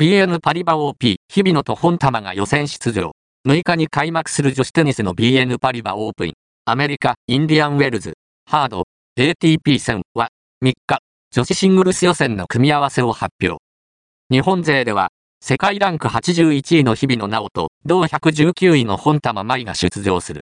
BN パリバ OP、日比野と本玉が予選出場。6日に開幕する女子テニスの BN パリバオープン。アメリカ、インディアンウェルズ、ハード、ATP 戦は、3日、女子シングルス予選の組み合わせを発表。日本勢では、世界ランク81位の日比野直と、同119位の本玉舞が出場する。